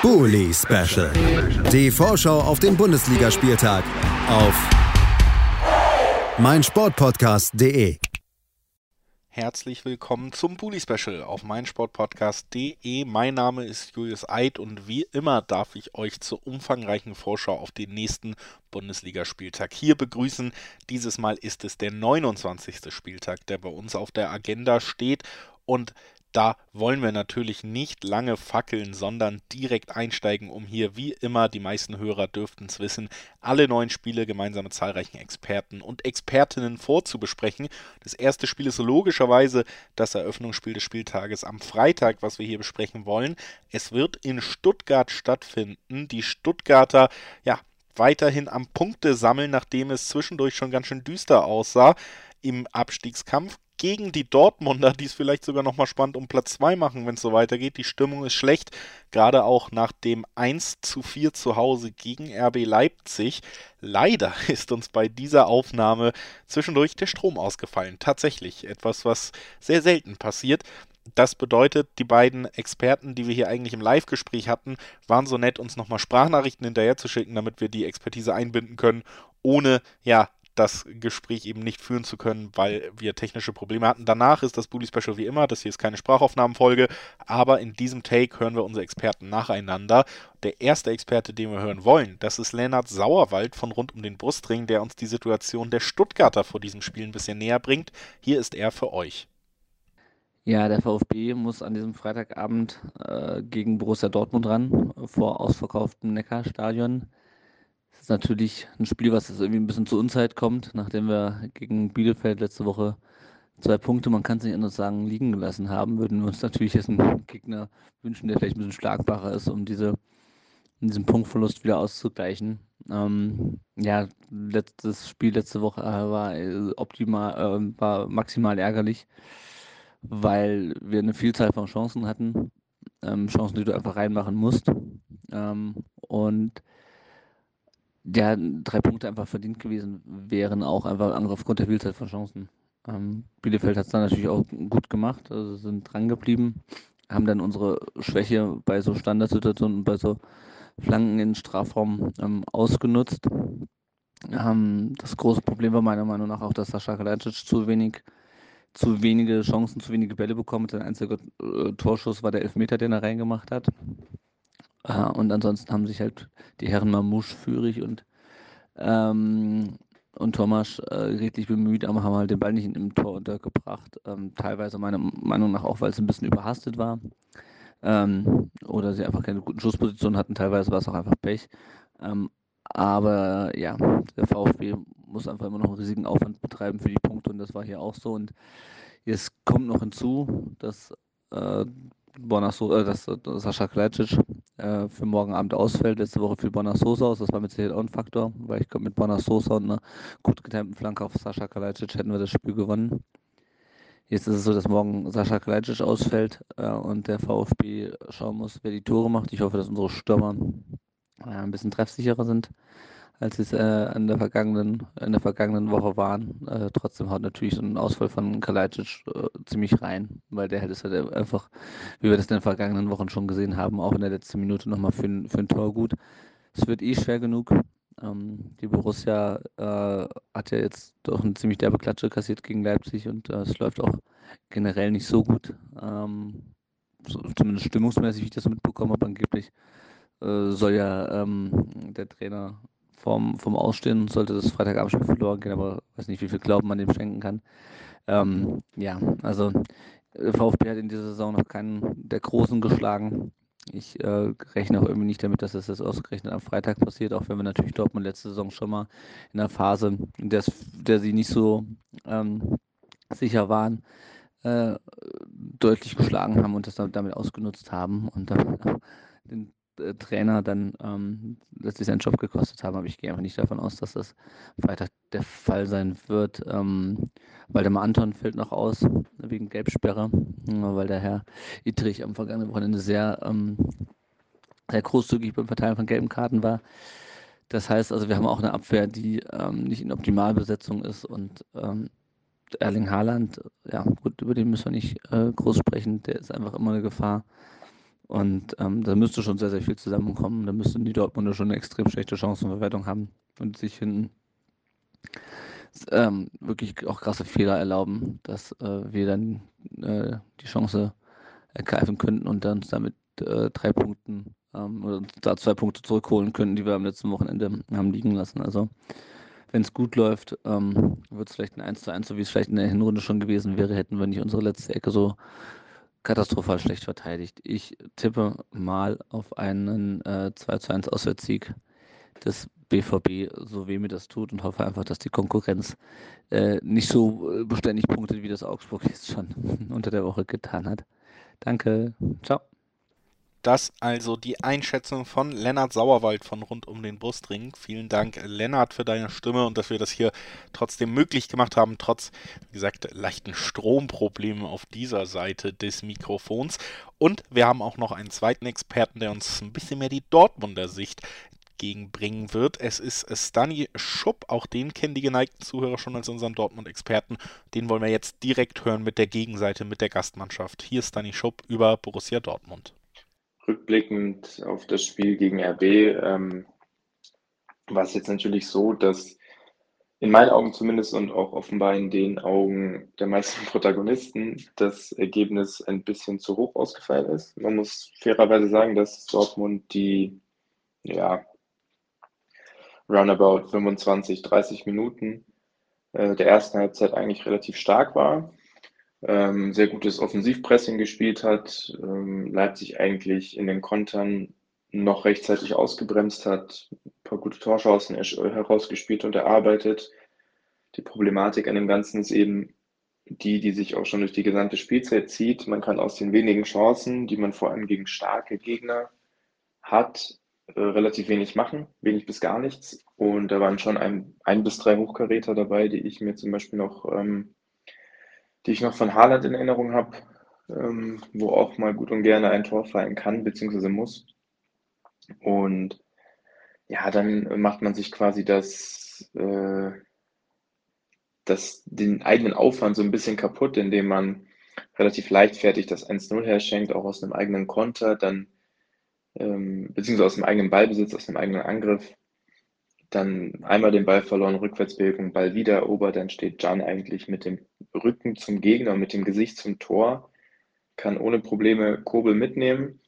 Bully Special. Die Vorschau auf den Bundesligaspieltag auf meinsportpodcast.de. Herzlich willkommen zum Bully Special auf meinsportpodcast.de. Mein Name ist Julius Eid und wie immer darf ich euch zur umfangreichen Vorschau auf den nächsten Bundesligaspieltag hier begrüßen. Dieses Mal ist es der 29. Spieltag, der bei uns auf der Agenda steht und da wollen wir natürlich nicht lange fackeln, sondern direkt einsteigen, um hier wie immer, die meisten Hörer dürften es wissen, alle neuen Spiele gemeinsam mit zahlreichen Experten und Expertinnen vorzubesprechen. Das erste Spiel ist logischerweise das Eröffnungsspiel des Spieltages am Freitag, was wir hier besprechen wollen. Es wird in Stuttgart stattfinden. Die Stuttgarter, ja, weiterhin am Punkte sammeln, nachdem es zwischendurch schon ganz schön düster aussah im Abstiegskampf gegen die Dortmunder, die es vielleicht sogar nochmal spannend um Platz 2 machen, wenn es so weitergeht. Die Stimmung ist schlecht, gerade auch nach dem 1 zu 4 zu Hause gegen RB Leipzig. Leider ist uns bei dieser Aufnahme zwischendurch der Strom ausgefallen. Tatsächlich etwas, was sehr selten passiert. Das bedeutet, die beiden Experten, die wir hier eigentlich im Live-Gespräch hatten, waren so nett, uns nochmal Sprachnachrichten hinterher zu schicken, damit wir die Expertise einbinden können, ohne ja das Gespräch eben nicht führen zu können, weil wir technische Probleme hatten. Danach ist das Bully Special wie immer, das hier ist keine Sprachaufnahmenfolge, aber in diesem Take hören wir unsere Experten nacheinander. Der erste Experte, den wir hören wollen, das ist Lennart Sauerwald von rund um den Brustring, der uns die Situation der Stuttgarter vor diesem Spiel ein bisschen näher bringt. Hier ist er für euch. Ja, der VfB muss an diesem Freitagabend äh, gegen Borussia Dortmund ran, vor ausverkauftem Neckarstadion ist natürlich ein Spiel, was jetzt irgendwie ein bisschen zur Unzeit kommt, nachdem wir gegen Bielefeld letzte Woche zwei Punkte, man kann es nicht anders sagen, liegen gelassen haben, würden wir uns natürlich jetzt einen Gegner wünschen, der vielleicht ein bisschen schlagbarer ist, um diese, diesen Punktverlust wieder auszugleichen. Ähm, ja, letztes Spiel letzte Woche äh, war äh, optimal, äh, war maximal ärgerlich, weil wir eine Vielzahl von Chancen hatten, ähm, Chancen, die du einfach reinmachen musst. Ähm, und ja, drei Punkte einfach verdient gewesen wären, auch einfach aufgrund der Vielzahl von Chancen. Ähm, Bielefeld hat es dann natürlich auch gut gemacht, also sind dran geblieben, haben dann unsere Schwäche bei so Standardsituationen und bei so Flanken in Strafraum ähm, ausgenutzt. Ähm, das große Problem war meiner Meinung nach auch, dass Sascha Kalajdzic zu wenig, zu wenige Chancen, zu wenige Bälle bekommen. Sein einziger äh, Torschuss war der Elfmeter, den er reingemacht hat. Äh, und ansonsten haben sich halt die Herren Mamouche, Führig und, ähm, und Thomas äh, redlich bemüht, aber haben halt den Ball nicht im Tor untergebracht. Ähm, teilweise meiner Meinung nach auch, weil es ein bisschen überhastet war. Ähm, oder sie einfach keine guten Schusspositionen hatten. Teilweise war es auch einfach Pech. Ähm, aber ja, der VfB muss einfach immer noch einen riesigen Aufwand betreiben für die Punkte und das war hier auch so. Und jetzt kommt noch hinzu, dass äh, Bonasso, äh, dass, dass Sascha Kalajdzic äh, für morgen Abend ausfällt. Letzte Woche fiel Bonner Sosa aus, das war mit Sicherheit auch ein Faktor, weil ich glaube, mit Bonner Sosa und einer gut getimten Flanke auf Sascha Kalajdzic hätten wir das Spiel gewonnen. Jetzt ist es so, dass morgen Sascha Kalajdzic ausfällt äh, und der VfB schauen muss, wer die Tore macht. Ich hoffe, dass unsere Stürmer äh, ein bisschen treffsicherer sind als sie es äh, in, der vergangenen, in der vergangenen Woche waren. Äh, trotzdem haut natürlich so ein Ausfall von Kalajdzic äh, ziemlich rein, weil der hätte es halt einfach, wie wir das in den vergangenen Wochen schon gesehen haben, auch in der letzten Minute nochmal für, für ein Tor gut. Es wird eh schwer genug. Ähm, die Borussia äh, hat ja jetzt doch eine ziemlich derbe Klatsche kassiert gegen Leipzig und äh, es läuft auch generell nicht so gut. Ähm, so, zumindest stimmungsmäßig, wie ich das mitbekommen habe, angeblich äh, soll ja ähm, der Trainer vom, vom Ausstehen sollte das Freitagabendspiel verloren gehen, aber weiß nicht, wie viel Glauben man dem schenken kann. Ähm, ja, also der VfB hat in dieser Saison noch keinen der Großen geschlagen. Ich äh, rechne auch irgendwie nicht damit, dass das jetzt ausgerechnet am Freitag passiert, auch wenn wir natürlich Dortmund letzte Saison schon mal in der Phase, in der, der sie nicht so ähm, sicher waren, äh, deutlich geschlagen haben und das damit ausgenutzt haben und dann den äh, Trainer dann ähm, letztlich seinen Job gekostet haben, aber ich gehe einfach nicht davon aus, dass das weiter der Fall sein wird. Ähm, Waldemar Anton fällt noch aus wegen Gelbsperre, weil der Herr Ittrich am vergangenen Wochenende sehr, ähm, sehr großzügig beim Verteilen von gelben Karten war. Das heißt also, wir haben auch eine Abwehr, die ähm, nicht in Optimalbesetzung ist und ähm, Erling Haaland, ja gut, über den müssen wir nicht äh, groß sprechen, der ist einfach immer eine Gefahr. Und ähm, da müsste schon sehr, sehr viel zusammenkommen. Da müssten die Dortmunder schon eine extrem schlechte Chancenverwertung haben und sich hinten ähm, wirklich auch krasse Fehler erlauben, dass äh, wir dann äh, die Chance ergreifen könnten und dann damit äh, drei Punkten ähm, oder da zwei Punkte zurückholen könnten, die wir am letzten Wochenende haben liegen lassen. Also wenn es gut läuft, ähm, wird es vielleicht ein 1 zu 1, so wie es vielleicht in der Hinrunde schon gewesen wäre, hätten wir nicht unsere letzte Ecke so katastrophal schlecht verteidigt. Ich tippe mal auf einen äh, 2 zu 1 Auswärtssieg des BVB, so weh mir das tut und hoffe einfach, dass die Konkurrenz äh, nicht so äh, beständig punktet, wie das Augsburg jetzt schon unter der Woche getan hat. Danke, ciao. Das also die Einschätzung von Lennart Sauerwald von rund um den Brustring. Vielen Dank, Lennart, für deine Stimme und dass wir das hier trotzdem möglich gemacht haben, trotz, wie gesagt, leichten Stromproblemen auf dieser Seite des Mikrofons. Und wir haben auch noch einen zweiten Experten, der uns ein bisschen mehr die Dortmunder Sicht entgegenbringen wird. Es ist Stani Schupp, auch den kennen die geneigten Zuhörer schon als unseren Dortmund-Experten. Den wollen wir jetzt direkt hören mit der Gegenseite, mit der Gastmannschaft. Hier ist Stani Schupp über Borussia Dortmund rückblickend auf das Spiel gegen RB ähm, war es jetzt natürlich so, dass in meinen Augen zumindest und auch offenbar in den Augen der meisten Protagonisten das Ergebnis ein bisschen zu hoch ausgefallen ist. Man muss fairerweise sagen, dass Dortmund die ja, roundabout 25, 30 Minuten äh, der ersten Halbzeit eigentlich relativ stark war ähm, sehr gutes Offensivpressing gespielt hat, ähm, Leipzig eigentlich in den Kontern noch rechtzeitig ausgebremst hat, ein paar gute Torchancen herausgespielt und erarbeitet. Die Problematik an dem Ganzen ist eben die, die sich auch schon durch die gesamte Spielzeit zieht. Man kann aus den wenigen Chancen, die man vor allem gegen starke Gegner hat, äh, relativ wenig machen, wenig bis gar nichts. Und da waren schon ein, ein bis drei Hochkaräter dabei, die ich mir zum Beispiel noch ähm, die ich noch von Haaland in Erinnerung habe, ähm, wo auch mal gut und gerne ein Tor fallen kann, beziehungsweise muss. Und ja, dann macht man sich quasi das, äh, das, den eigenen Aufwand so ein bisschen kaputt, indem man relativ leichtfertig das 1-0 herschenkt, auch aus einem eigenen Konter, dann ähm, beziehungsweise aus dem eigenen Ballbesitz, aus dem eigenen Angriff dann einmal den Ball verloren, Rückwärtsbewegung, Ball wieder erobert, dann steht Jan eigentlich mit dem Rücken zum Gegner und mit dem Gesicht zum Tor, kann ohne Probleme Kobel mitnehmen.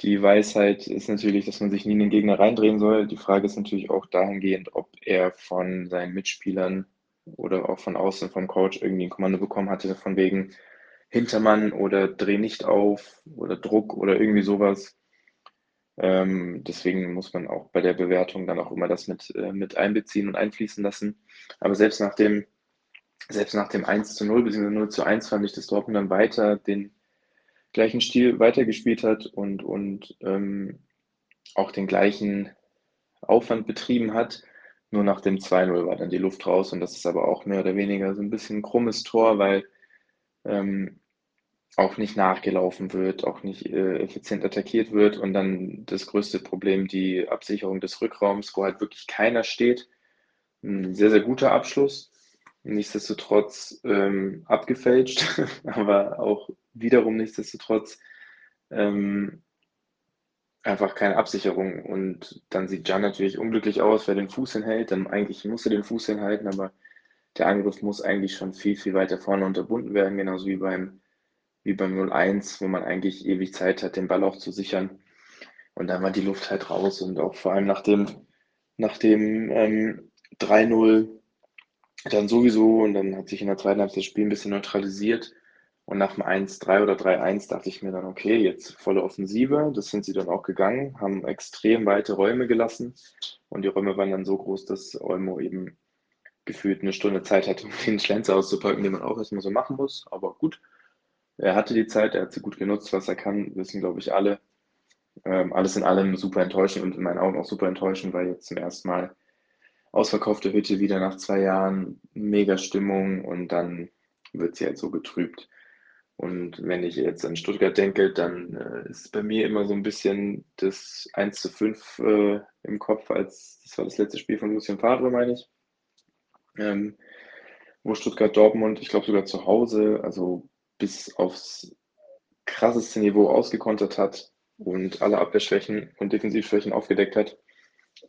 Die Weisheit ist natürlich, dass man sich nie in den Gegner reindrehen soll. Die Frage ist natürlich auch dahingehend, ob er von seinen Mitspielern oder auch von außen vom Coach irgendwie ein Kommando bekommen hatte, von wegen Hintermann oder dreh nicht auf oder Druck oder irgendwie sowas. Ähm, deswegen muss man auch bei der Bewertung dann auch immer das mit, äh, mit einbeziehen und einfließen lassen. Aber selbst nach dem, selbst nach dem 1 zu 0 bzw. 0 zu 1 fand ich, dass Dortmund dann weiter den gleichen Stil weitergespielt hat und, und ähm, auch den gleichen Aufwand betrieben hat. Nur nach dem 2-0 war dann die Luft raus und das ist aber auch mehr oder weniger so ein bisschen ein krummes Tor, weil ähm, auch nicht nachgelaufen wird, auch nicht äh, effizient attackiert wird und dann das größte Problem, die Absicherung des Rückraums, wo halt wirklich keiner steht. Ein sehr, sehr guter Abschluss. Nichtsdestotrotz ähm, abgefälscht, aber auch wiederum nichtsdestotrotz ähm, einfach keine Absicherung. Und dann sieht Jan natürlich unglücklich aus, wer den Fuß hinhält. Dann eigentlich muss er den Fuß hinhalten, aber der Angriff muss eigentlich schon viel, viel weiter vorne unterbunden werden, genauso wie beim wie beim 0-1, wo man eigentlich ewig Zeit hat, den Ball auch zu sichern. Und dann war die Luft halt raus und auch vor allem nach dem, nach dem ähm, 3-0 dann sowieso und dann hat sich in der zweiten Halbzeit das Spiel ein bisschen neutralisiert. Und nach dem 1-3 oder 3-1 dachte ich mir dann, okay, jetzt volle Offensive. Das sind sie dann auch gegangen, haben extrem weite Räume gelassen. Und die Räume waren dann so groß, dass Olmo eben gefühlt eine Stunde Zeit hatte, um den Schlenzer auszupacken, den man auch erstmal so machen muss. Aber gut, er hatte die Zeit, er hat sie gut genutzt, was er kann, wissen, glaube ich, alle. Ähm, alles in allem super enttäuschend und in meinen Augen auch super enttäuschend, weil jetzt zum ersten Mal ausverkaufte Hütte wieder nach zwei Jahren, mega Stimmung und dann wird sie halt so getrübt. Und wenn ich jetzt an Stuttgart denke, dann äh, ist bei mir immer so ein bisschen das 1 zu 5 äh, im Kopf, als das war das letzte Spiel von Lucien Favre, meine ich. Ähm, wo Stuttgart Dortmund, ich glaube sogar zu Hause, also bis aufs krasseste Niveau ausgekontert hat und alle Abwehrschwächen und Defensivschwächen aufgedeckt hat.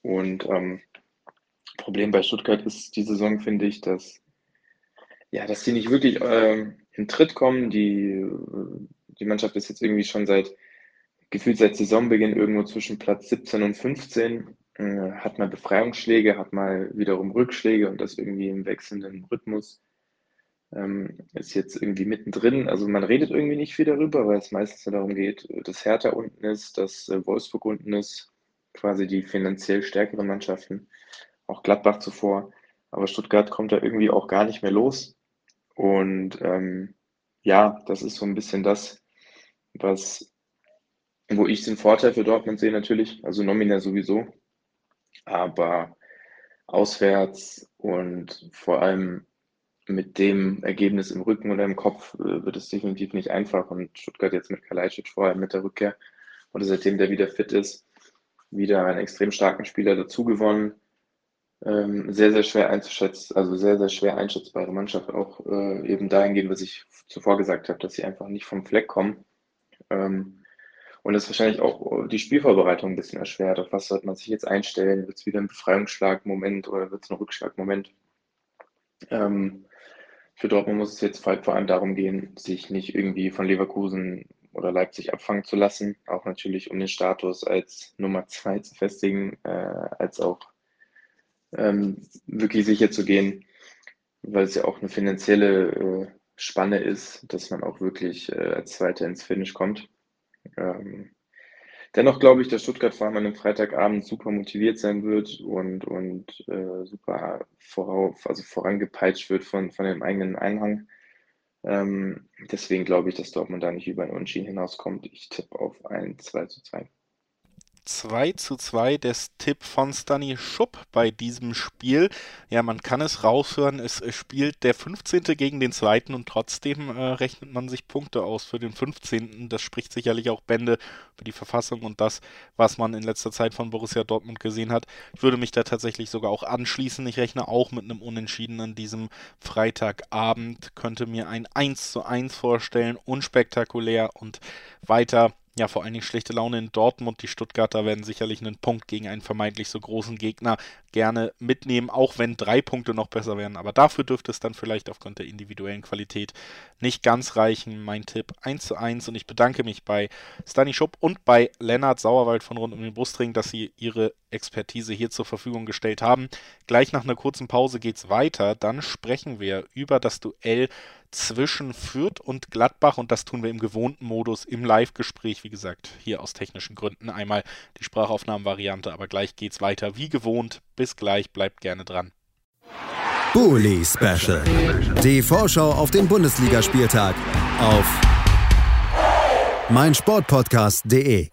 Und ähm, Problem bei Stuttgart ist die Saison, finde ich, dass ja, dass die nicht wirklich ähm, in Tritt kommen. Die, die Mannschaft ist jetzt irgendwie schon seit gefühlt seit Saisonbeginn irgendwo zwischen Platz 17 und 15. Äh, hat mal Befreiungsschläge, hat mal wiederum Rückschläge und das irgendwie im wechselnden Rhythmus. Ähm, ist jetzt irgendwie mittendrin. Also man redet irgendwie nicht viel darüber, weil es meistens darum geht, dass Hertha unten ist, dass äh, Wolfsburg unten ist, quasi die finanziell stärkeren Mannschaften, auch Gladbach zuvor. Aber Stuttgart kommt da irgendwie auch gar nicht mehr los. Und ähm, ja, das ist so ein bisschen das, was, wo ich den Vorteil für Dortmund sehe natürlich, also nominell sowieso, aber auswärts und vor allem mit dem Ergebnis im Rücken oder im Kopf äh, wird es definitiv nicht einfach und Stuttgart jetzt mit Kalajdzic vorher mit der Rückkehr oder seitdem der wieder fit ist, wieder einen extrem starken Spieler dazu gewonnen ähm, sehr, sehr schwer einzuschätzen, also sehr, sehr schwer einschätzbare Mannschaft, auch äh, eben dahingehend, was ich zuvor gesagt habe, dass sie einfach nicht vom Fleck kommen. Ähm, und das wahrscheinlich auch die Spielvorbereitung ein bisschen erschwert. Auf was sollte man sich jetzt einstellen? Wird es wieder ein Befreiungsschlagmoment oder wird es ein Rückschlagmoment? Ähm, für Dortmund muss es jetzt vor allem darum gehen, sich nicht irgendwie von Leverkusen oder Leipzig abfangen zu lassen, auch natürlich um den Status als Nummer zwei zu festigen, äh, als auch ähm, wirklich sicher zu gehen, weil es ja auch eine finanzielle äh, Spanne ist, dass man auch wirklich äh, als Zweiter ins Finish kommt. Ähm, dennoch glaube ich, dass Stuttgart vor allem an einem Freitagabend super motiviert sein wird und, und äh, super vorauf, also vorangepeitscht wird von, von dem eigenen Einhang. Ähm, deswegen glaube ich, dass Dortmund da nicht über ein Unschieden hinauskommt. Ich tippe auf ein 2 zu 2. 2 zu 2 des Tipp von Stani Schupp bei diesem Spiel. Ja, man kann es raushören, es spielt der 15. gegen den 2. und trotzdem äh, rechnet man sich Punkte aus für den 15. Das spricht sicherlich auch Bände für die Verfassung und das, was man in letzter Zeit von Borussia Dortmund gesehen hat. Ich würde mich da tatsächlich sogar auch anschließen. Ich rechne auch mit einem Unentschieden an diesem Freitagabend, könnte mir ein 1 zu 1 vorstellen, unspektakulär und weiter ja, vor allen Dingen schlechte Laune in Dortmund. Die Stuttgarter werden sicherlich einen Punkt gegen einen vermeintlich so großen Gegner gerne mitnehmen, auch wenn drei Punkte noch besser wären. Aber dafür dürfte es dann vielleicht aufgrund der individuellen Qualität nicht ganz reichen. Mein Tipp 1 zu 1 und ich bedanke mich bei Stani Schupp und bei Lennart Sauerwald von Rund um den Brustring, dass sie ihre Expertise hier zur Verfügung gestellt haben. Gleich nach einer kurzen Pause geht es weiter. Dann sprechen wir über das Duell zwischen Fürth und Gladbach und das tun wir im gewohnten Modus im Live-Gespräch, wie gesagt, hier aus technischen Gründen. Einmal die Sprachaufnahmenvariante, aber gleich geht's weiter wie gewohnt. Bis gleich, bleibt gerne dran. Bully Special. Die Vorschau auf den Bundesligaspieltag auf meinsportpodcast.de.